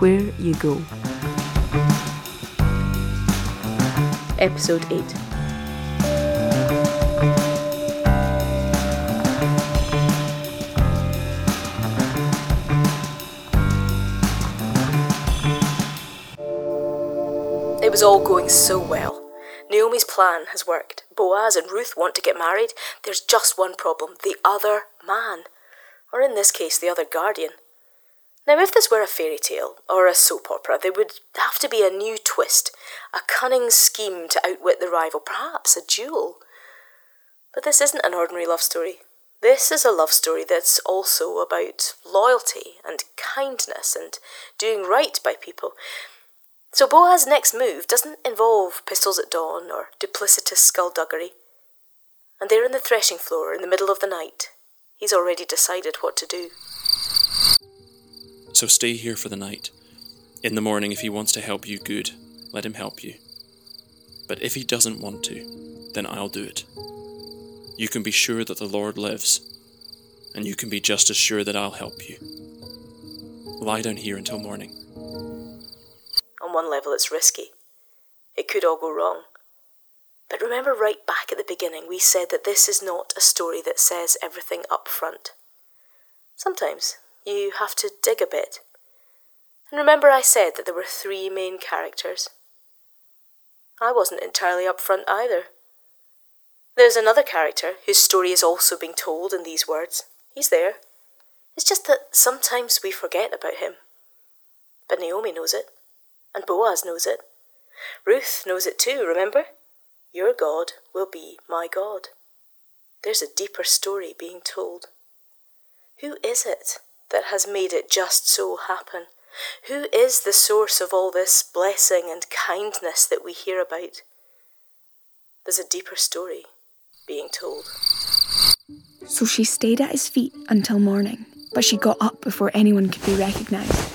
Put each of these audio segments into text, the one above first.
where you go. Episode 8 It was all going so well. Naomi's plan has worked. Boaz and Ruth want to get married. There's just one problem the other man. Or in this case, the other guardian. Now, if this were a fairy tale or a soap opera, there would have to be a new twist, a cunning scheme to outwit the rival, perhaps a duel. But this isn't an ordinary love story. This is a love story that's also about loyalty and kindness and doing right by people. So Boaz's next move doesn't involve pistols at dawn or duplicitous skullduggery. And there in the threshing floor in the middle of the night, he's already decided what to do. So stay here for the night. In the morning, if he wants to help you, good, let him help you. But if he doesn't want to, then I'll do it. You can be sure that the Lord lives, and you can be just as sure that I'll help you. Lie down here until morning. On one level, it's risky. It could all go wrong. But remember, right back at the beginning, we said that this is not a story that says everything up front. Sometimes you have to dig a bit. And remember, I said that there were three main characters. I wasn't entirely up front either. There's another character whose story is also being told in these words. He's there. It's just that sometimes we forget about him. But Naomi knows it, and Boaz knows it. Ruth knows it too, remember? Your God will be my God. There's a deeper story being told. Who is it that has made it just so happen? Who is the source of all this blessing and kindness that we hear about? There's a deeper story being told. So she stayed at his feet until morning, but she got up before anyone could be recognised.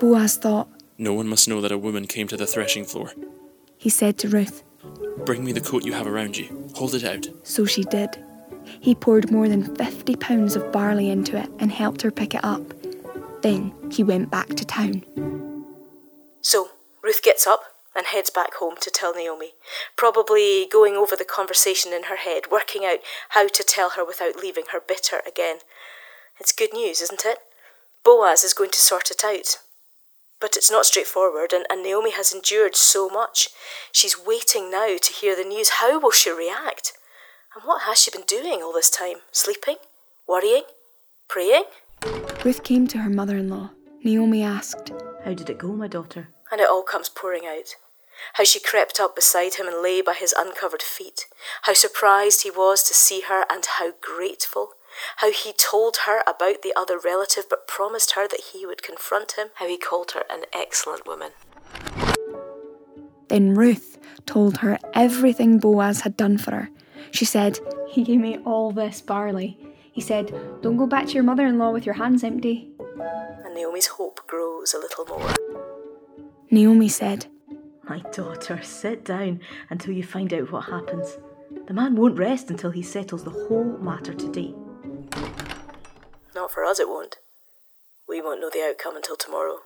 Boaz thought, No one must know that a woman came to the threshing floor. he said to Ruth, Bring me the coat you have around you. Hold it out. so she did. He poured more than 50 pounds of barley into it and helped her pick it up. Then he went back to town. So, Ruth gets up and heads back home to tell Naomi, probably going over the conversation in her head, working out how to tell her without leaving her bitter again. It's good news, isn't it? Boaz is going to sort it out. But it's not straightforward, and, and Naomi has endured so much. She's waiting now to hear the news. How will she react? And what has she been doing all this time? Sleeping? Worrying? Praying? Ruth came to her mother in law. Naomi asked, How did it go, my daughter? and it all comes pouring out. How she crept up beside him and lay by his uncovered feet. How surprised he was to see her and how grateful. How he told her about the other relative but promised her that he would confront him. How he called her an excellent woman. Then Ruth told her everything Boaz had done for her. She said, He gave me all this barley. He said, Don't go back to your mother in law with your hands empty. And Naomi's hope grows a little more. Naomi said, My daughter, sit down until you find out what happens. The man won't rest until he settles the whole matter today. Not for us, it won't. We won't know the outcome until tomorrow.